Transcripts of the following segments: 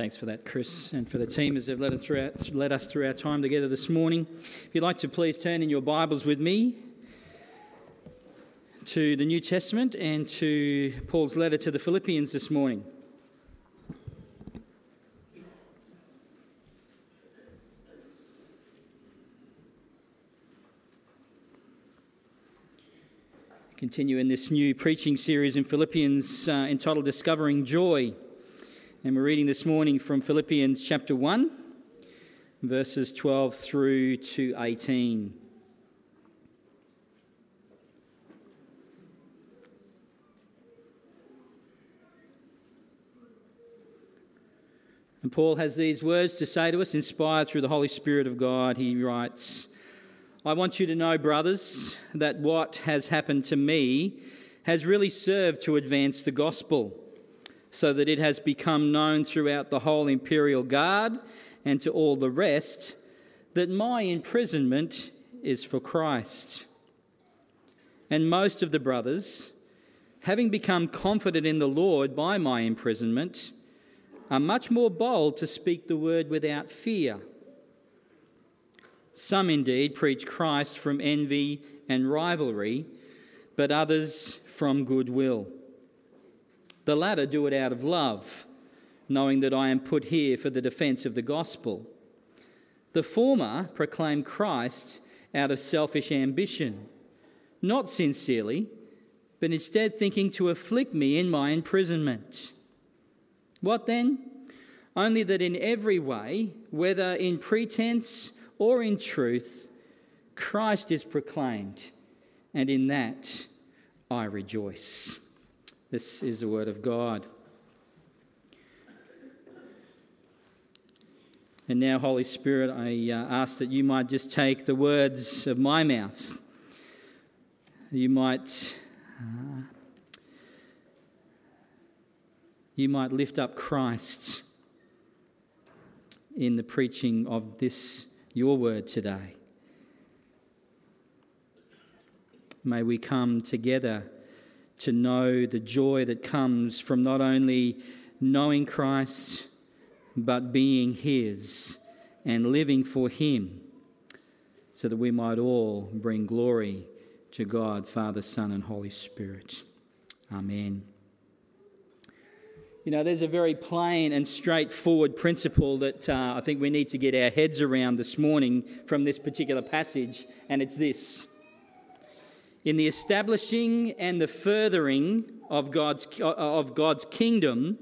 Thanks for that, Chris, and for the team as they've led our, led us through our time together this morning. If you'd like to please turn in your Bibles with me to the New Testament and to Paul's letter to the Philippians this morning. Continue in this new preaching series in Philippians uh, entitled Discovering Joy. And we're reading this morning from Philippians chapter 1, verses 12 through to 18. And Paul has these words to say to us, inspired through the Holy Spirit of God. He writes, I want you to know, brothers, that what has happened to me has really served to advance the gospel so that it has become known throughout the whole imperial guard and to all the rest that my imprisonment is for Christ. And most of the brothers, having become confident in the Lord by my imprisonment, are much more bold to speak the word without fear. Some indeed preach Christ from envy and rivalry, but others from goodwill. The latter do it out of love, knowing that I am put here for the defence of the gospel. The former proclaim Christ out of selfish ambition, not sincerely, but instead thinking to afflict me in my imprisonment. What then? Only that in every way, whether in pretense or in truth, Christ is proclaimed, and in that I rejoice. This is the word of God. And now, Holy Spirit, I uh, ask that you might just take the words of my mouth. You might, uh, you might lift up Christ in the preaching of this, your word today. May we come together to know the joy that comes from not only knowing Christ, but being His and living for Him, so that we might all bring glory to God, Father, Son, and Holy Spirit. Amen. You know, there's a very plain and straightforward principle that uh, I think we need to get our heads around this morning from this particular passage, and it's this in the establishing and the furthering of God's, of God's kingdom,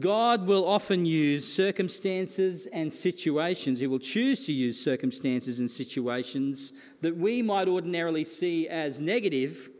God will often use circumstances and situations. He will choose to use circumstances and situations that we might ordinarily see as negative,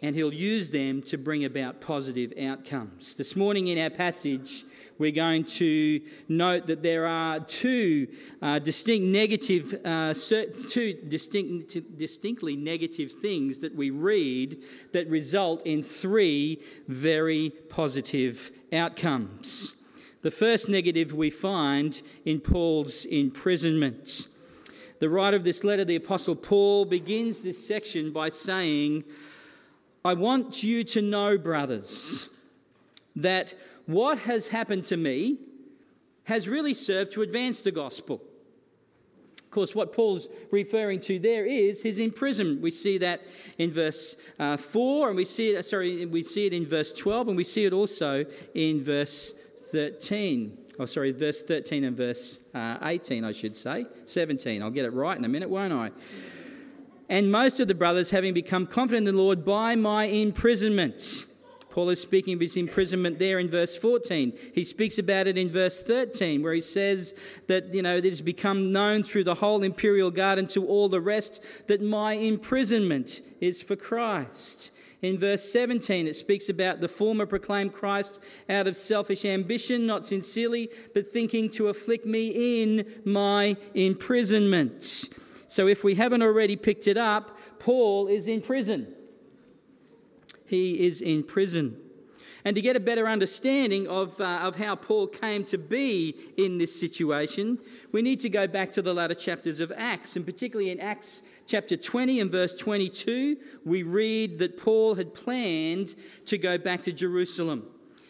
and He'll use them to bring about positive outcomes. This morning in our passage, we're going to note that there are two uh, distinct negative, uh, two distinct, distinctly negative things that we read that result in three very positive outcomes. The first negative we find in Paul's imprisonment. The writer of this letter, the Apostle Paul, begins this section by saying, I want you to know, brothers, that what has happened to me has really served to advance the gospel. Of course, what Paul's referring to there is his imprisonment. We see that in verse uh, 4, and we see it, sorry, we see it in verse 12, and we see it also in verse 13. Oh, sorry, verse 13 and verse uh, 18, I should say. 17. I'll get it right in a minute, won't I? And most of the brothers, having become confident in the Lord by my imprisonment, Paul is speaking of his imprisonment there in verse 14. He speaks about it in verse 13, where he says that, you know, it has become known through the whole imperial guard and to all the rest that my imprisonment is for Christ. In verse 17, it speaks about the former proclaimed Christ out of selfish ambition, not sincerely, but thinking to afflict me in my imprisonment. So if we haven't already picked it up, Paul is in prison he is in prison. And to get a better understanding of, uh, of how Paul came to be in this situation, we need to go back to the latter chapters of Acts. And particularly in Acts chapter 20 and verse 22, we read that Paul had planned to go back to Jerusalem.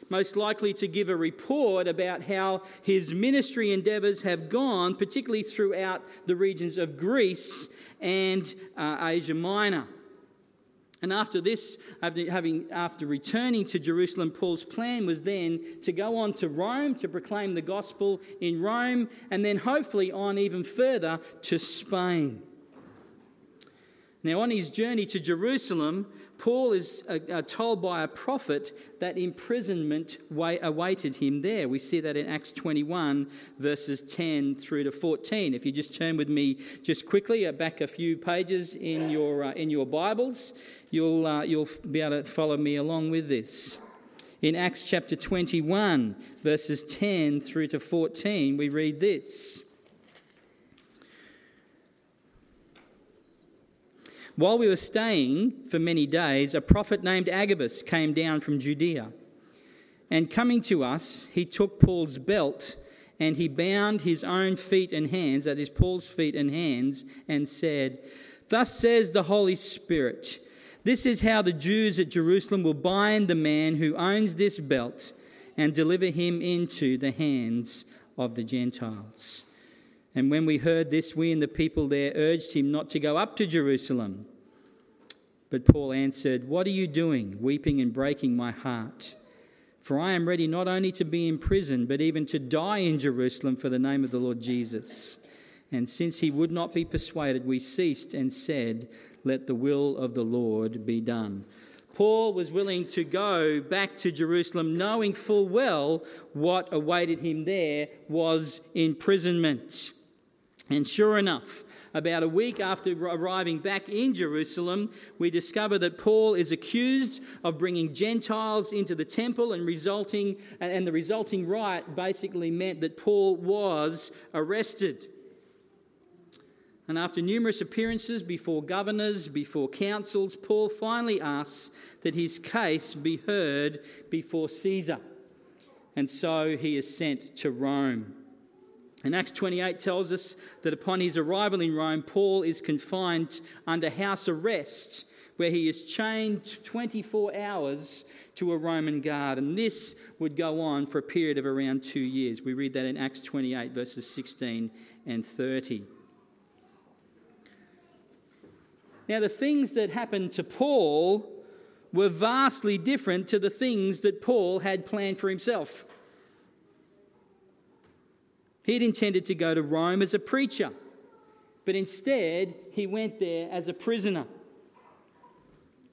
most likely to give a report about how his ministry endeavours have gone, particularly throughout the regions of Greece and uh, Asia Minor. And after this, after, having, after returning to Jerusalem, Paul's plan was then to go on to Rome to proclaim the gospel in Rome, and then hopefully on even further to Spain. Now, on his journey to Jerusalem, Paul is uh, uh, told by a prophet that imprisonment awaited him there. We see that in Acts 21, verses 10 through to 14. If you just turn with me just quickly uh, back a few pages in your, uh, in your Bibles, you'll, uh, you'll be able to follow me along with this. In Acts chapter 21, verses 10 through to 14, we read this. While we were staying for many days, a prophet named Agabus came down from Judea. And coming to us, he took Paul's belt and he bound his own feet and hands, that is, Paul's feet and hands, and said, Thus says the Holy Spirit, this is how the Jews at Jerusalem will bind the man who owns this belt and deliver him into the hands of the Gentiles. And when we heard this, we and the people there urged him not to go up to Jerusalem. But Paul answered, What are you doing, weeping and breaking my heart? For I am ready not only to be in prison, but even to die in Jerusalem for the name of the Lord Jesus. And since he would not be persuaded, we ceased and said, Let the will of the Lord be done. Paul was willing to go back to Jerusalem knowing full well what awaited him there was imprisonment. And sure enough, about a week after arriving back in Jerusalem, we discover that Paul is accused of bringing Gentiles into the temple and resulting and the resulting riot basically meant that Paul was arrested. And after numerous appearances before governors, before councils, Paul finally asks that his case be heard before Caesar. And so he is sent to Rome. And Acts 28 tells us that upon his arrival in Rome, Paul is confined under house arrest, where he is chained 24 hours to a Roman guard. And this would go on for a period of around two years. We read that in Acts 28, verses 16 and 30. Now, the things that happened to Paul were vastly different to the things that Paul had planned for himself. He'd intended to go to Rome as a preacher, but instead he went there as a prisoner.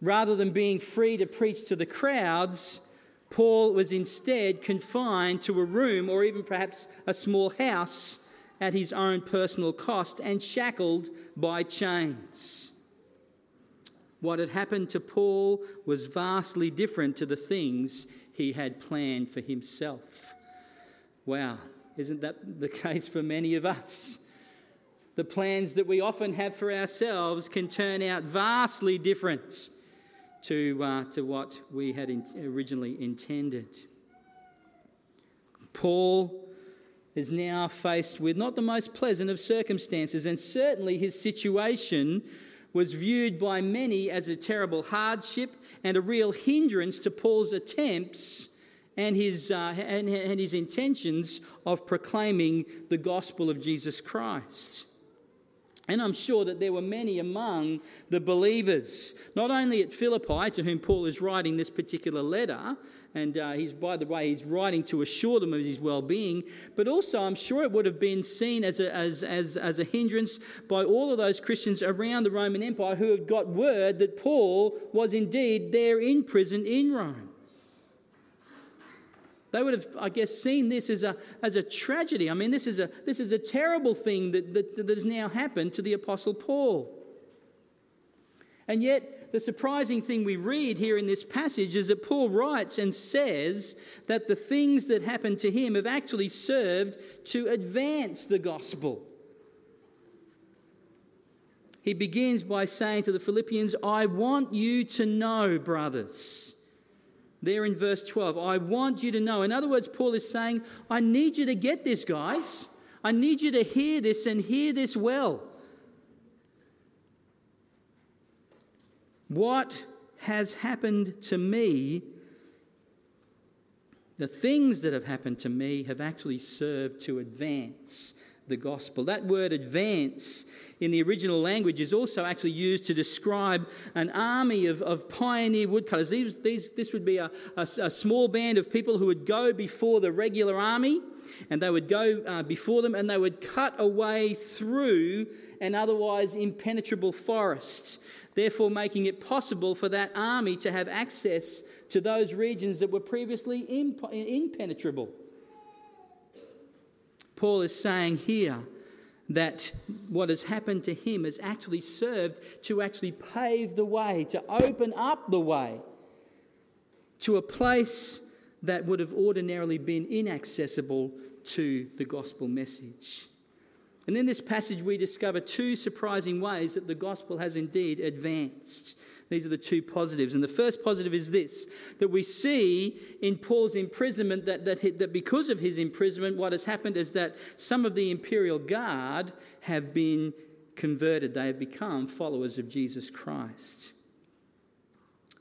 Rather than being free to preach to the crowds, Paul was instead confined to a room or even perhaps a small house at his own personal cost and shackled by chains. What had happened to Paul was vastly different to the things he had planned for himself. Wow. Isn't that the case for many of us? The plans that we often have for ourselves can turn out vastly different to, uh, to what we had in- originally intended. Paul is now faced with not the most pleasant of circumstances, and certainly his situation was viewed by many as a terrible hardship and a real hindrance to Paul's attempts and his, uh, and, and his intentions of proclaiming the gospel of Jesus Christ. And I'm sure that there were many among the believers, not only at Philippi, to whom Paul is writing this particular letter, and uh, he's, by the way, he's writing to assure them of his well being, but also I'm sure it would have been seen as a, as, as, as a hindrance by all of those Christians around the Roman Empire who had got word that Paul was indeed there in prison in Rome. They would have, I guess, seen this as a, as a tragedy. I mean, this is a, this is a terrible thing that, that, that has now happened to the Apostle Paul. And yet, the surprising thing we read here in this passage is that Paul writes and says that the things that happened to him have actually served to advance the gospel. He begins by saying to the Philippians, I want you to know, brothers there in verse 12. I want you to know. In other words, Paul is saying, I need you to get this, guys. I need you to hear this and hear this well. What has happened to me the things that have happened to me have actually served to advance the gospel. That word advance in the original language is also actually used to describe an army of, of pioneer woodcutters. These, these, this would be a, a, a, small band of people who would go before the regular army and they would go uh, before them and they would cut a way through an otherwise impenetrable forest, therefore making it possible for that army to have access to those regions that were previously imp- impenetrable. Paul is saying here that what has happened to him has actually served to actually pave the way, to open up the way to a place that would have ordinarily been inaccessible to the gospel message. And in this passage, we discover two surprising ways that the gospel has indeed advanced. These are the two positives. And the first positive is this that we see in Paul's imprisonment that, that, that because of his imprisonment, what has happened is that some of the imperial guard have been converted, they have become followers of Jesus Christ.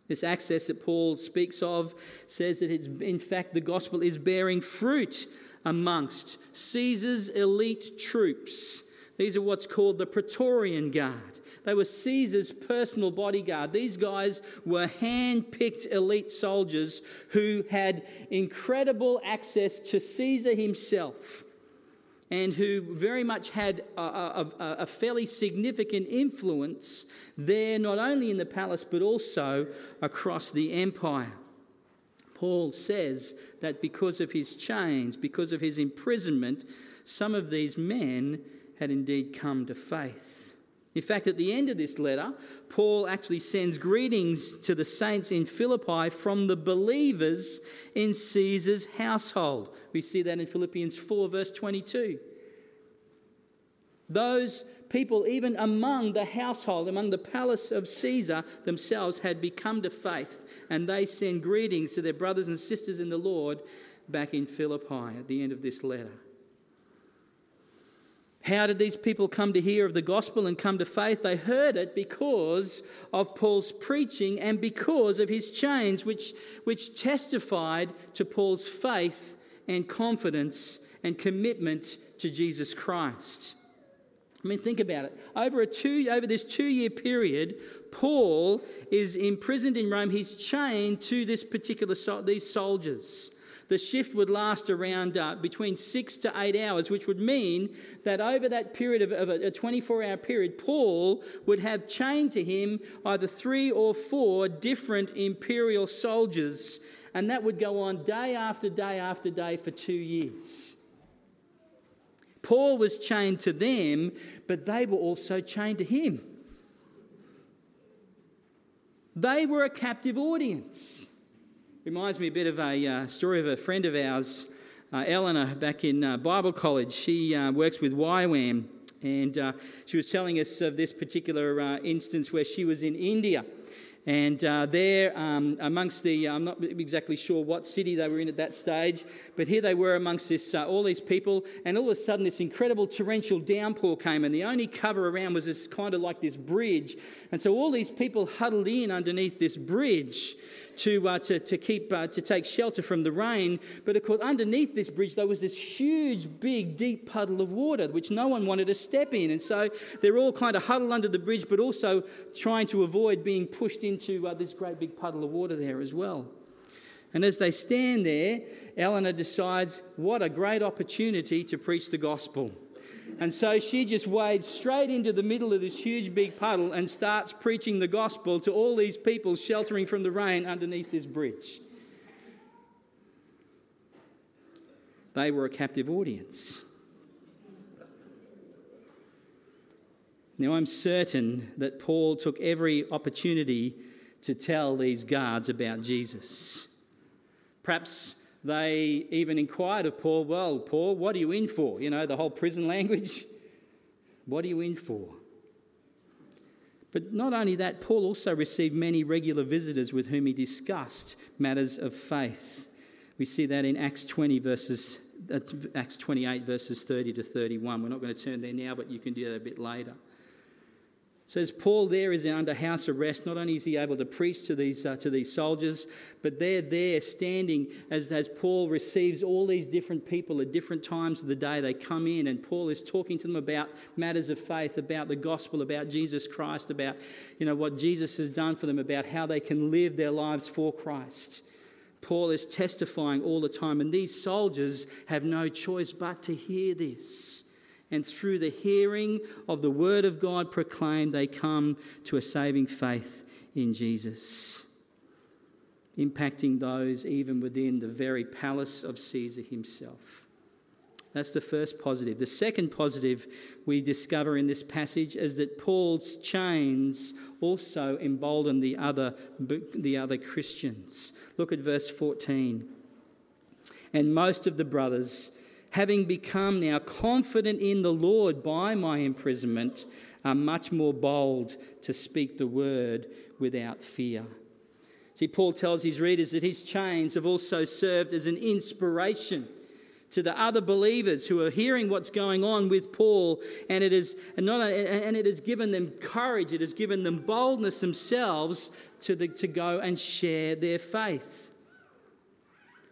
This access that Paul speaks of says that it's, in fact, the gospel is bearing fruit amongst Caesar's elite troops. These are what's called the Praetorian Guard. They were Caesar's personal bodyguard. These guys were hand picked elite soldiers who had incredible access to Caesar himself and who very much had a, a, a, fairly significant influence there, not only in the palace but also across the empire. Paul says that because of his chains, because of his imprisonment, some of these men had indeed come to faith. In fact, at the end of this letter, Paul actually sends greetings to the saints in Philippi from the believers in Caesar's household. We see that in Philippians 4, verse 22. Those people, even among the household, among the palace of Caesar themselves, had become to faith, and they send greetings to their brothers and sisters in the Lord back in Philippi at the end of this letter. How did these people come to hear of the gospel and come to faith? They heard it because of Paul's preaching and because of his chains, which, which testified to Paul's faith and confidence and commitment to Jesus Christ. I mean, think about it. Over, a two, over this two year period, Paul is imprisoned in Rome. He's chained to this particular these soldiers the shift would last around uh, between six to eight hours, which would mean that over that period of, of a 24 hour period, Paul would have chained to him either three or four different imperial soldiers, and that would go on day after day after day for two years. Paul was chained to them, but they were also chained to him. They were a captive audience. Reminds me a bit of a uh, story of a friend of ours, uh, Eleanor, back in uh, Bible college. She uh, works with YWAM, and uh, she was telling us of this particular uh, instance where she was in India. And uh, there, um, amongst the, I'm not exactly sure what city they were in at that stage, but here they were amongst this, uh, all these people, and all of a sudden this incredible torrential downpour came, and the only cover around was this kind of like this bridge. And so all these people huddled in underneath this bridge to, uh, to, to, keep, uh, to take shelter from the rain. But of course, underneath this bridge, there was this huge, big, deep puddle of water, which no one wanted to step in. And so they're all kind of huddled under the bridge, but also trying to avoid being pushed into uh, this great big puddle of water there as well. And as they stand there, Eleanor decides, what a great opportunity to preach the gospel. And so she just wades straight into the middle of this huge big puddle and starts preaching the gospel to all these people sheltering from the rain underneath this bridge. They were a captive audience. Now, I'm certain that Paul took every opportunity to tell these guards about Jesus. Perhaps they even inquired of Paul, Well, Paul, what are you in for? You know, the whole prison language. What are you in for? But not only that, Paul also received many regular visitors with whom he discussed matters of faith. We see that in Acts 20 verses uh, Acts 28 verses 30 to 31. We're not going to turn there now, but you can do that a bit later. Says Paul there is under house arrest. Not only is he able to preach to these, uh, to these soldiers, but they're there standing as, as Paul receives all these different people at different times of the day. They come in, and Paul is talking to them about matters of faith, about the gospel, about Jesus Christ, about you know, what Jesus has done for them, about how they can live their lives for Christ. Paul is testifying all the time, and these soldiers have no choice but to hear this and through the hearing of the word of God proclaimed, they come to a saving faith in Jesus, impacting those even within the very palace of Caesar himself. That's the first positive. The second positive we discover in this passage is that Paul's chains also embolden the other, the other Christians. Look at verse 14. And most of the brothers having become now confident in the Lord by my imprisonment, are much more bold to speak the word without fear. See, Paul tells his readers that his chains have also served as an inspiration to the other believers who are hearing what's going on with Paul, and it, is, and, and it has given them courage, it has given them boldness themselves to, the, to go and share their faith.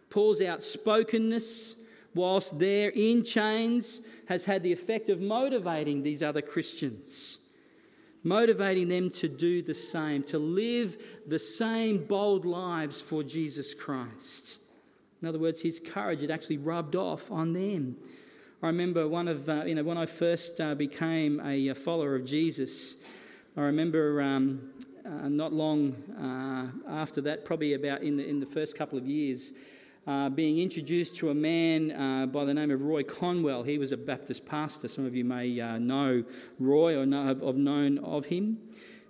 Paul's outspokenness whilst they're in chains, has had the effect of motivating these other Christians, motivating them to do the same, to live the same bold lives for Jesus Christ. In other words, his courage had actually rubbed off on them. I remember one of, uh, you know, when I first uh, became a follower of Jesus, I remember um, uh, not long uh, after that, probably about in the, in the first couple of years, uh, being introduced to a man uh, by the name of Roy Conwell. He was a Baptist pastor. Some of you may uh, know Roy or know, have, have known of him.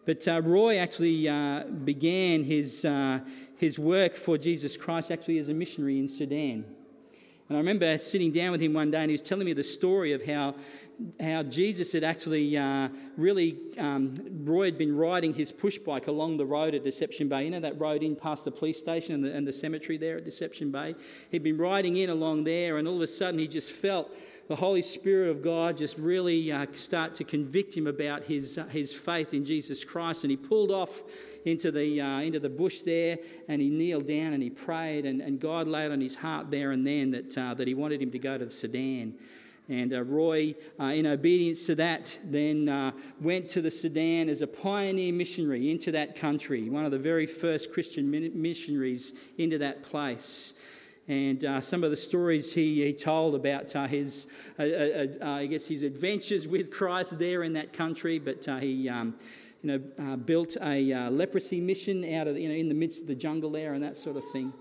But uh, Roy actually uh, began his, uh, his work for Jesus Christ actually as a missionary in Sudan. And I remember sitting down with him one day and he was telling me the story of how how Jesus had actually uh, really, um, Roy had been riding his push bike along the road at Deception Bay. You know that road in past the police station and the, and the cemetery there at Deception Bay? He'd been riding in along there, and all of a sudden he just felt the Holy Spirit of God just really uh, start to convict him about his, uh, his faith in Jesus Christ. And he pulled off into the, uh, into the bush there and he kneeled down and he prayed. And, and God laid on his heart there and then that, uh, that he wanted him to go to the Sudan. And uh, Roy, uh, in obedience to that, then went to the Sudan as a pioneer missionary into that country, one of the very first Christian missionaries into that place. And uh, some of the stories he, he told about uh, his, uh, I guess, his adventures with Christ there in that country, but he. Um, you know, built a leprosy mission out of, you know, in the midst of the jungle there and that sort of thing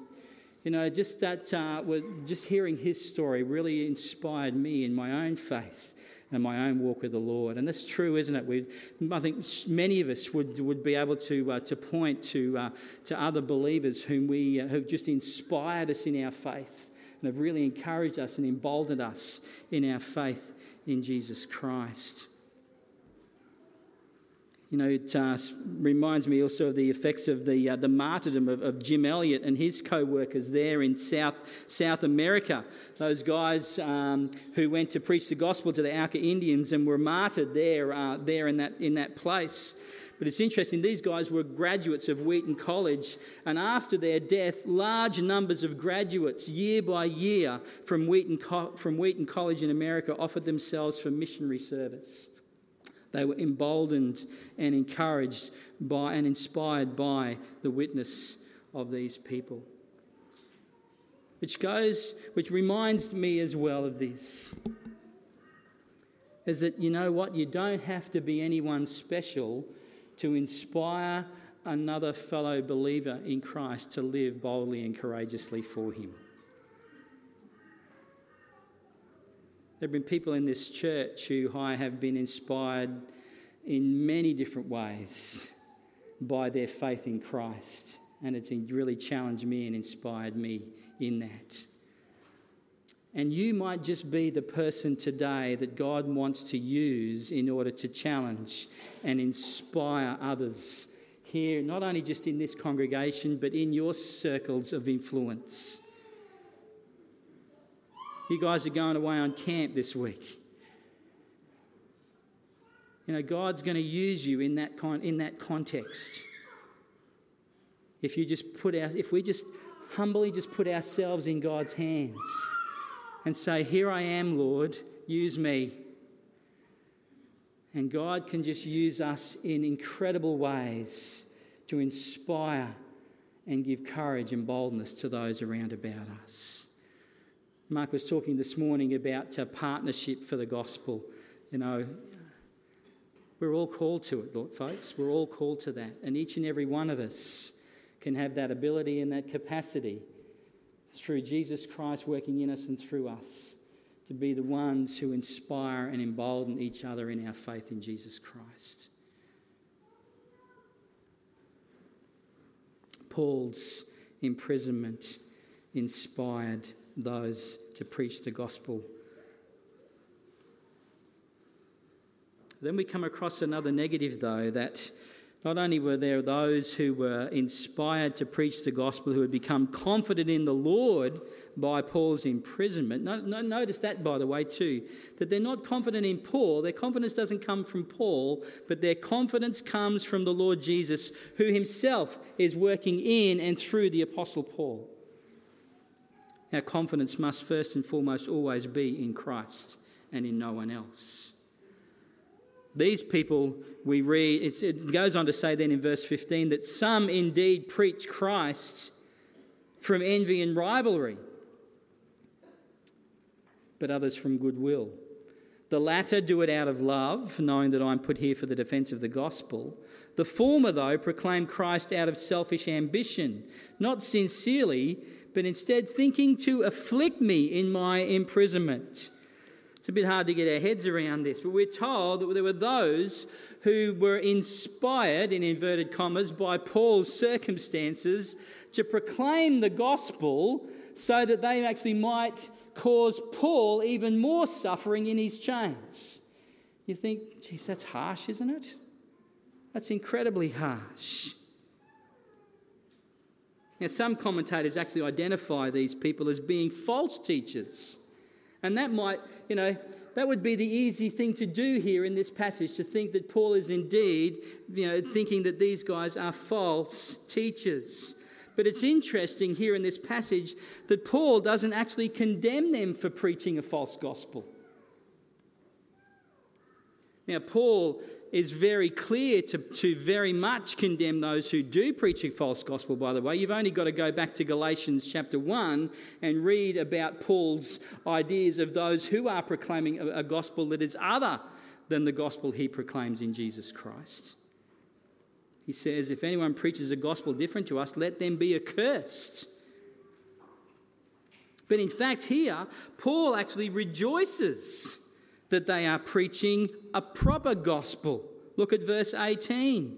you know, just that, uh, just hearing his story really inspired me in my own faith and my own walk with the Lord. And that's true, isn't it? we I think many of us would, would be able to, uh, to point to, uh, to other believers whom we uh, have just inspired us in our faith and have really encouraged us and emboldened us in our faith in Jesus Christ. You know, it uh, reminds me also of the effects of the, uh, the martyrdom of, of, Jim Elliot and his co workers there in South, South America. Those guys um, who went to preach the gospel to the Auca Indians and were martyred there, uh, there in, that, in that place. But it's interesting, these guys were graduates of Wheaton College, and after their death, large numbers of graduates, year by year, from Wheaton, from Wheaton College in America offered themselves for missionary service. They were emboldened and encouraged by and inspired by the witness of these people. Which goes, which reminds me as well of this is that you know what? You don't have to be anyone special to inspire another fellow believer in Christ to live boldly and courageously for Him. There have been people in this church who I have been inspired in many different ways by their faith in Christ. And it's really challenged me and inspired me in that. And you might just be the person today that God wants to use in order to challenge and inspire others here, not only just in this congregation, but in your circles of influence. You guys are going away on camp this week. You know, God's going to use you in that, con- in that context. If you just put our, if we just humbly just put ourselves in God's hands and say, Here I am, Lord, use me. And God can just use us in incredible ways to inspire and give courage and boldness to those around about us. Mark was talking this morning about uh, partnership for the gospel. You know, we're all called to it, Lord, folks. We're all called to that. And each and every one of us can have that ability and that capacity through Jesus Christ working in us and through us to be the ones who inspire and embolden each other in our faith in Jesus Christ. Paul's imprisonment inspired those to preach the gospel. Then we come across another negative, though, that not only were there those who were inspired to preach the gospel, who had become confident in the Lord by Paul's imprisonment. No, no, notice that, by the way, too, that they're not confident in Paul. Their confidence doesn't come from Paul, but their confidence comes from the Lord Jesus, who himself is working in and through the Apostle Paul. Our confidence must first and foremost always be in Christ and in no one else. These people, we read, it goes on to say then in verse 15 that some indeed preach Christ from envy and rivalry, but others from goodwill. The latter do it out of love, knowing that I'm put here for the defense of the gospel. The former, though, proclaim Christ out of selfish ambition, not sincerely, but instead thinking to afflict me in my imprisonment. It's a bit hard to get our heads around this, but we're told that there were those who were inspired, in inverted commas, by Paul's circumstances to proclaim the gospel so that they actually might cause Paul even more suffering in his chains. You think, geez, that's harsh, isn't it? That's incredibly harsh. Now, some commentators actually identify these people as being false teachers. And that might, you know, that would be the easy thing to do here in this passage to think that Paul is indeed, you know, thinking that these guys are false teachers. But it's interesting here in this passage that Paul doesn't actually condemn them for preaching a false gospel. Now, Paul is very clear to, to very much condemn those who do preach a false gospel, by the way. You've only got to go back to Galatians chapter 1 and read about Paul's ideas of those who are proclaiming a, a gospel that is other than the gospel he proclaims in Jesus Christ. He says, If anyone preaches a gospel different to us, let them be accursed. But in fact, here, Paul actually rejoices that they are preaching a proper gospel. Look at verse 18.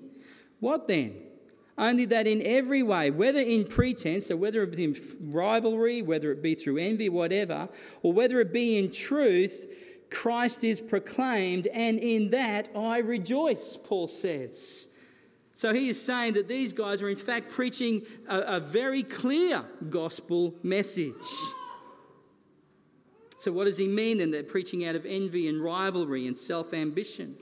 What then? Only that in every way, whether in pretense, or whether it be in rivalry, whether it be through envy, whatever, or whether it be in truth, Christ is proclaimed, and in that I rejoice, Paul says. So he is saying that these guys are in fact preaching a, a very clear gospel message. So, what does he mean then? They're preaching out of envy and rivalry and self ambition.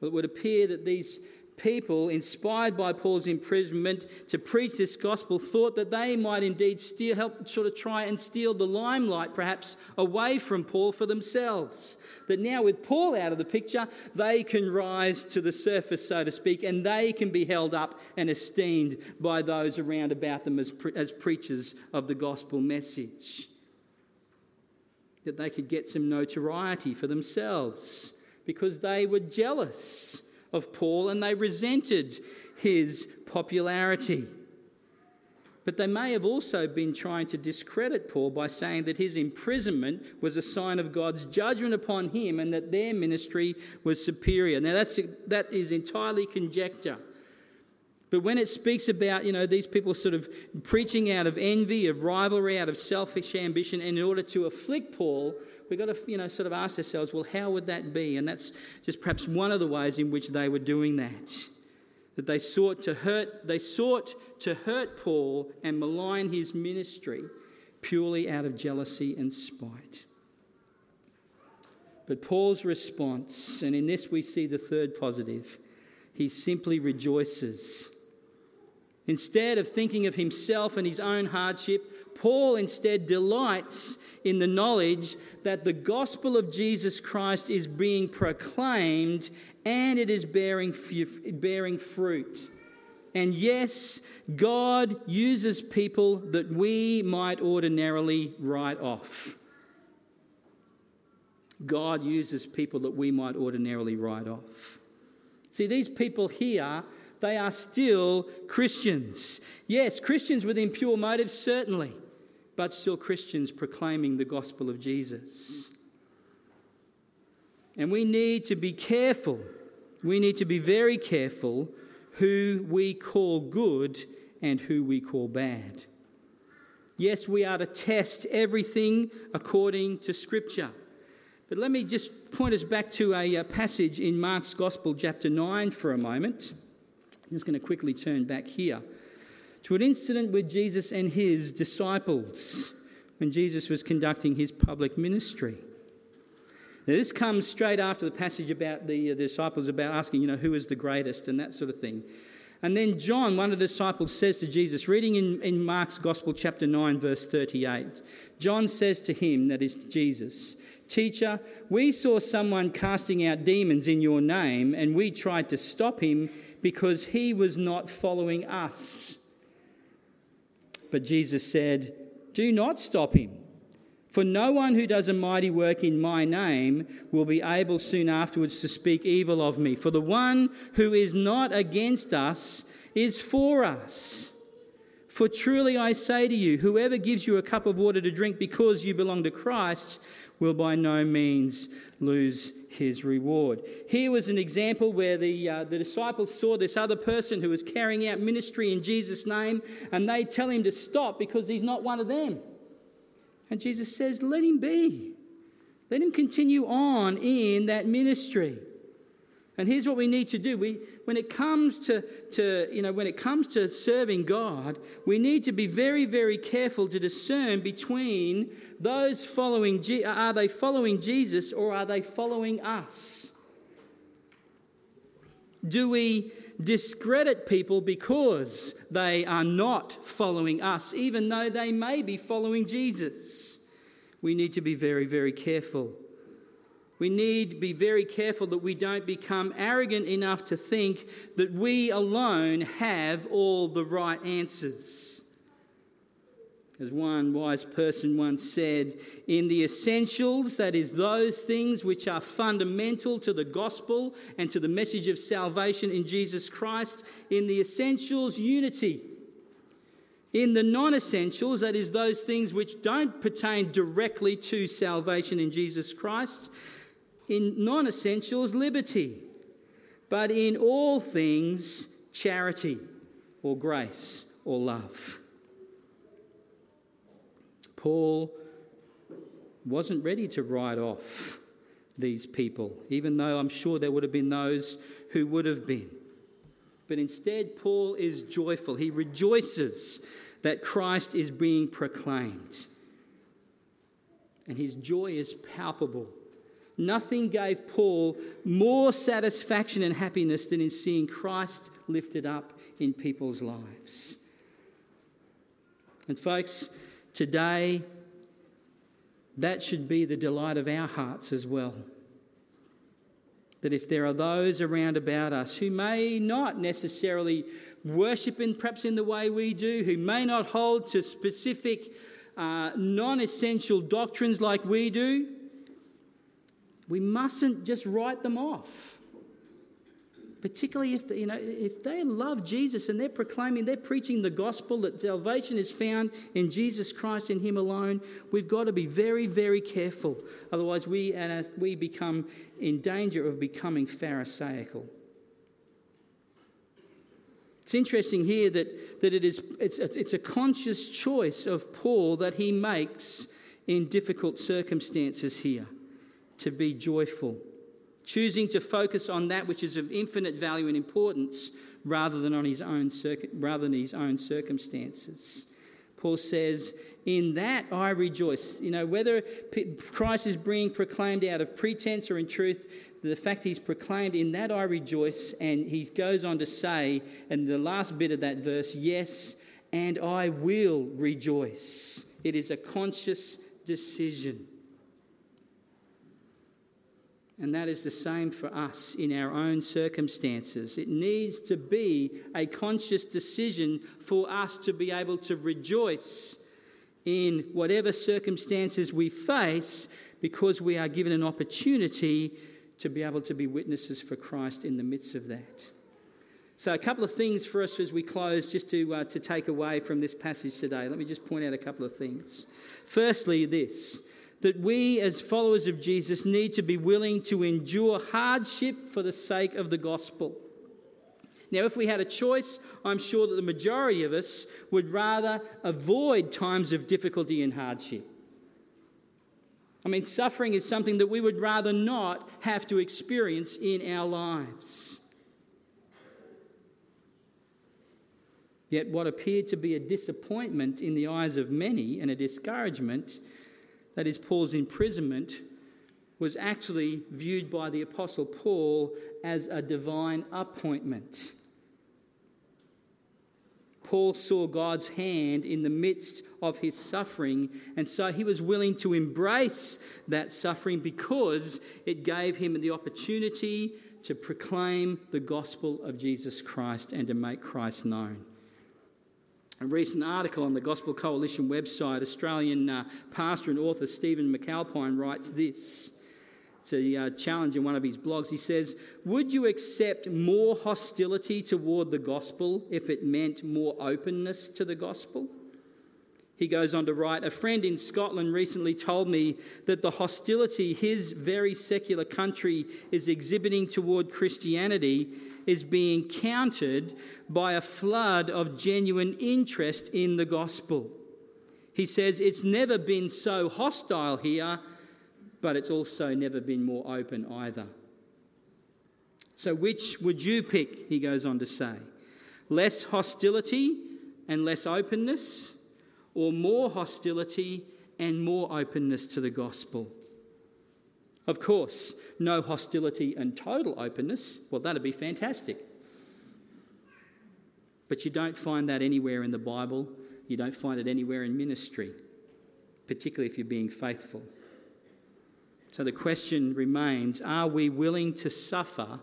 Well, it would appear that these people, inspired by Paul's imprisonment to preach this gospel, thought that they might indeed steal, help sort of try and steal the limelight, perhaps away from Paul for themselves. That now, with Paul out of the picture, they can rise to the surface, so to speak, and they can be held up and esteemed by those around about them as, pre- as preachers of the gospel message that they could get some notoriety for themselves because they were jealous of Paul and they resented his popularity. But they may have also been trying to discredit Paul by saying that his imprisonment was a sign of God's judgment upon him and that their ministry was superior. Now, that's, that is entirely conjecture. But when it speaks about, you know, these people sort of preaching out of envy, of rivalry, out of selfish ambition, and in order to afflict Paul, we've got to, you know, sort of ask ourselves, well, how would that be? And that's just perhaps one of the ways in which they were doing that. That they sought to hurt, they sought to hurt Paul and malign his ministry purely out of jealousy and spite. But Paul's response, and in this we see the third positive, he simply rejoices. Instead of thinking of himself and his own hardship, Paul instead delights in the knowledge that the gospel of Jesus Christ is being proclaimed and it is bearing, bearing fruit. And yes, God uses people that we might ordinarily write off. God uses people that we might ordinarily write off. See, these people here, they are still Christians. Yes, Christians with impure motives, certainly, but still Christians proclaiming the gospel of Jesus. And we need to be careful. We need to be very careful who we call good and who we call bad. Yes, we are to test everything according to Scripture. But let me just point us back to a, passage in Mark's Gospel, chapter 9, for a moment. I'm just going to quickly turn back here to an incident with Jesus and his disciples when Jesus was conducting his public ministry. Now, this comes straight after the passage about the, uh, disciples about asking, you know, who is the greatest and that sort of thing. And then John, one of the disciples, says to Jesus, reading in, in Mark's Gospel, chapter 9, verse 38, John says to him, that is Jesus, Teacher, we saw someone casting out demons in your name, and we tried to stop him because he was not following us. But Jesus said, Do not stop him. For no one who does a mighty work in my name will be able soon afterwards to speak evil of me. For the one who is not against us is for us. For truly I say to you, whoever gives you a cup of water to drink because you belong to Christ will by no means lose his reward. Here was an example where the, uh, the disciples saw this other person who was carrying out ministry in Jesus' name, and they tell him to stop because he's not one of them. And Jesus says, Let him be. Let him continue on in that ministry. And here's what we need to do. We, when it comes to, to, you know, when it comes to serving God, we need to be very, very careful to discern between those following, are they following Jesus or are they following us? Do we discredit people because they are not following us, even though they may be following Jesus? we need to be very, very careful. We need to be very careful that we don't become arrogant enough to think that we alone have all the right answers. As one wise person once said, in the essentials, that is, those things which are fundamental to the gospel and to the message of salvation in Jesus Christ, in the essentials, unity. In the non essentials, that is, those things which don't pertain directly to salvation in Jesus Christ, in non essentials, liberty. But in all things, charity or grace or love. Paul wasn't ready to write off these people, even though I'm sure there would have been those who would have been. But instead, Paul is joyful. He rejoices that Christ is being proclaimed. And his joy is palpable. Nothing gave Paul more satisfaction and happiness than in seeing Christ lifted up in people's lives. And, folks, today, that should be the delight of our hearts as well. That if there are those around about us who may not necessarily worship in perhaps in the way we do, who may not hold to specific uh, non essential doctrines like we do, we mustn't just write them off. Particularly if you know, if they love Jesus and they're proclaiming, they're preaching the gospel that salvation is found in Jesus Christ and Him alone, we've got to be very, very careful. Otherwise, we, and we become in danger of becoming Pharisaical. It's interesting here that, that it is, it's, a, it's a conscious choice of Paul that he makes in difficult circumstances here to be joyful, choosing to focus on that which is of infinite value and importance rather than on his own, rather than his own circumstances. Paul says, in that I rejoice. You know, whether Christ is being proclaimed out of pretense or in truth, the fact he's proclaimed, in that I rejoice. And he goes on to say, in the last bit of that verse, yes, and I will rejoice. It is a conscious decision. And that is the same for us in our own circumstances. It needs to be a conscious decision for us to be able to rejoice in whatever circumstances we face because we are given an opportunity to be able to be witnesses for Christ in the midst of that. So, a couple of things for us as we close, just to, uh, to take away from this passage today. Let me just point out a couple of things. Firstly, this that we, as followers of Jesus, need to be willing to endure hardship for the sake of the gospel. Now, if we had a choice, I'm sure that the majority of us would rather avoid times of difficulty and hardship. I mean, suffering is something that we would rather not have to experience in our lives. Yet, what appeared to be a disappointment in the eyes of many and a discouragement that is, Paul's imprisonment, was actually viewed by the Apostle Paul as a divine appointment. Paul saw God's hand in the midst of his suffering, and so he was willing to embrace that suffering because it gave him the opportunity to proclaim the gospel of Jesus Christ and to make Christ known. A recent article on the Gospel Coalition website, Australian uh, pastor and author Stephen McAlpine writes this. It's a uh, challenge in one of his blogs. He says, Would you accept more hostility toward the gospel if it meant more openness to the gospel? He goes on to write A friend in Scotland recently told me that the hostility his very secular country is exhibiting toward Christianity is being countered by a flood of genuine interest in the gospel. He says it's never been so hostile here, but it's also never been more open either. So, which would you pick? He goes on to say. Less hostility and less openness, or more hostility and more openness to the gospel? Of course, no hostility and total openness. Well, that'd be fantastic. But you don't find that anywhere in the Bible. You don't find it anywhere in ministry, particularly if you're being faithful. So the question remains are we willing to suffer?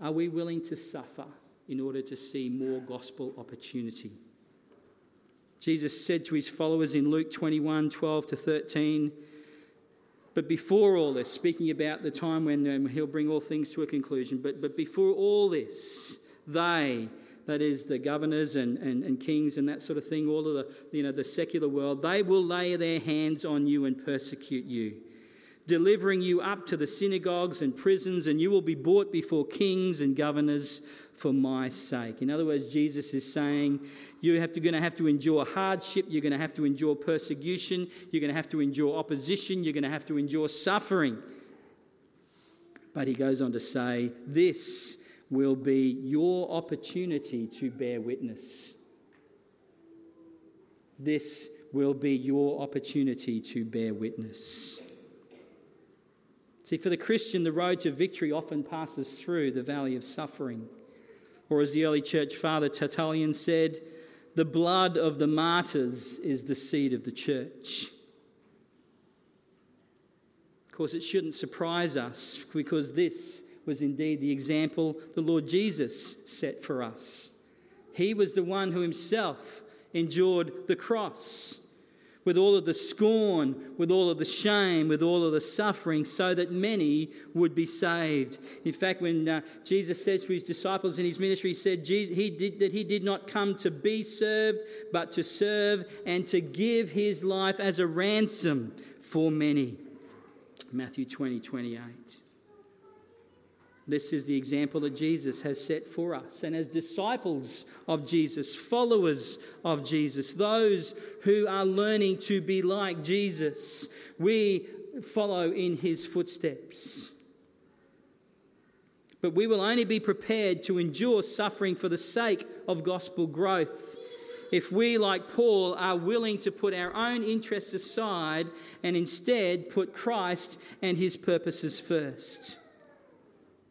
Are we willing to suffer in order to see more gospel opportunity? Jesus said to his followers in Luke 21 12 to 13, but before all this, speaking about the time when um, he'll bring all things to a conclusion, but, but before all this, they, that is the governors and, and, and kings and that sort of thing, all of the, you know, the secular world, they will lay their hands on you and persecute you, delivering you up to the synagogues and prisons, and you will be brought before kings and governors for my sake. In other words, Jesus is saying, you're going to have to endure hardship. You're going to have to endure persecution. You're going to have to endure opposition. You're going to have to endure suffering. But he goes on to say, This will be your opportunity to bear witness. This will be your opportunity to bear witness. See, for the Christian, the road to victory often passes through the valley of suffering. Or, as the early church father Tertullian said, the blood of the martyrs is the seed of the church. Of course, it shouldn't surprise us because this was indeed the example the Lord Jesus set for us. He was the one who himself endured the cross with all of the scorn, with all of the shame, with all of the suffering, so that many would be saved. In fact, when uh, Jesus says to his disciples in his ministry, he said Jesus, he did, that he did not come to be served, but to serve and to give his life as a ransom for many. Matthew 20, 28. This is the example that Jesus has set for us. And as disciples of Jesus, followers of Jesus, those who are learning to be like Jesus, we follow in his footsteps. But we will only be prepared to endure suffering for the sake of gospel growth if we, like Paul, are willing to put our own interests aside and instead put Christ and his purposes first.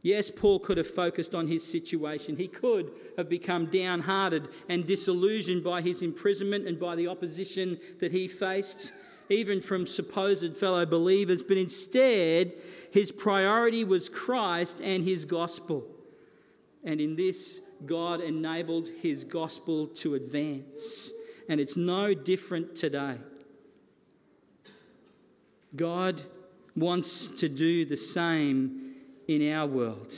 Yes, Paul could have focused on his situation. He could have become downhearted and disillusioned by his imprisonment and by the opposition that he faced, even from supposed fellow believers. But instead, his priority was Christ and his gospel. And in this, God enabled his gospel to advance. And it's no different today. God wants to do the same in our world.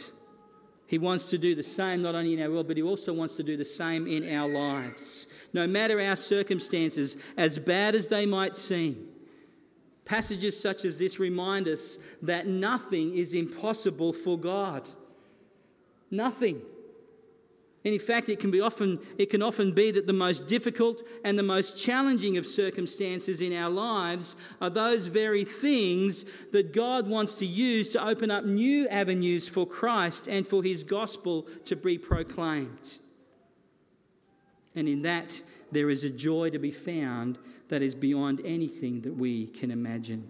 He wants to do the same not only in our world, but He also wants to do the same in our lives. No matter our circumstances, as bad as they might seem, passages such as this remind us that nothing is impossible for God. Nothing. And in fact, it can, be often, it can often be that the most difficult and the most challenging of circumstances in our lives are those very things that God wants to use to open up new avenues for Christ and for his gospel to be proclaimed. And in that, there is a joy to be found that is beyond anything that we can imagine.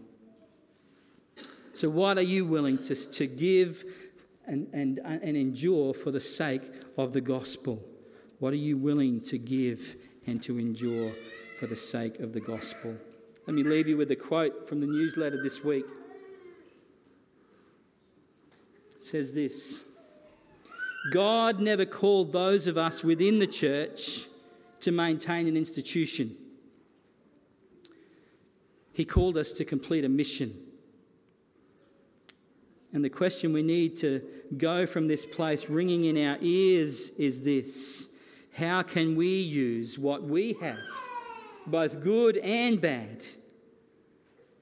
So, what are you willing to, to give and, and, and endure for the sake of the gospel? What are you willing to give and to endure for the sake of the gospel? Let me leave you with a quote from the newsletter this week. It says this God never called those of us within the church to maintain an institution. He called us to complete a mission. And the question we need to go from this place ringing in our ears is this How can we use what we have, both good and bad?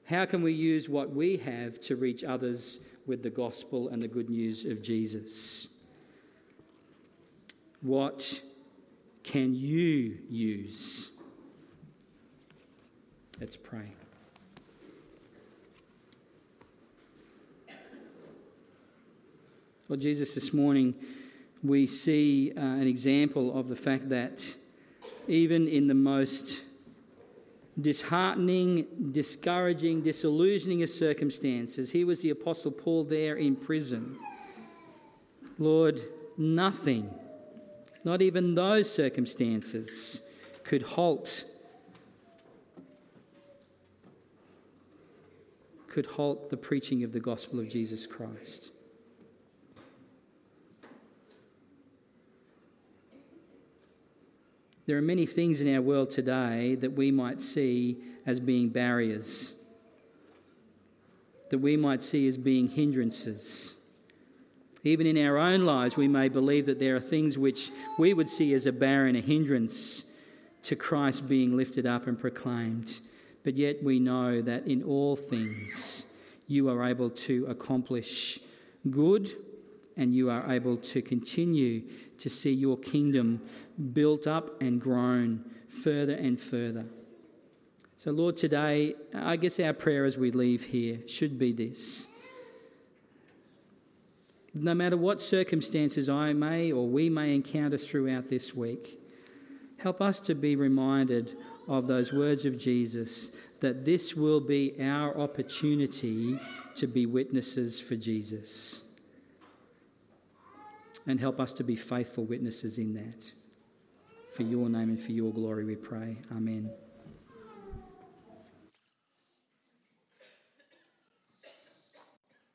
How can we use what we have to reach others with the gospel and the good news of Jesus? What can you use? Let's pray. Lord Jesus, this morning we see uh, an example of the fact that even in the most disheartening, discouraging, disillusioning of circumstances, here was the Apostle Paul there in prison. Lord, nothing, not even those circumstances, could halt. Could halt the preaching of the gospel of Jesus Christ. There are many things in our world today that we might see as being barriers, that we might see as being hindrances. Even in our own lives, we may believe that there are things which we would see as a barrier and a hindrance to Christ being lifted up and proclaimed. But yet we know that in all things you are able to accomplish good and you are able to continue to see your kingdom built up and grown further and further. So, Lord, today, I guess our prayer as we leave here should be this. No matter what circumstances I may or we may encounter throughout this week, help us to be reminded of those words of Jesus that this will be our opportunity to be witnesses for Jesus and help us to be faithful witnesses in that. For your name and for your glory, we pray. Amen.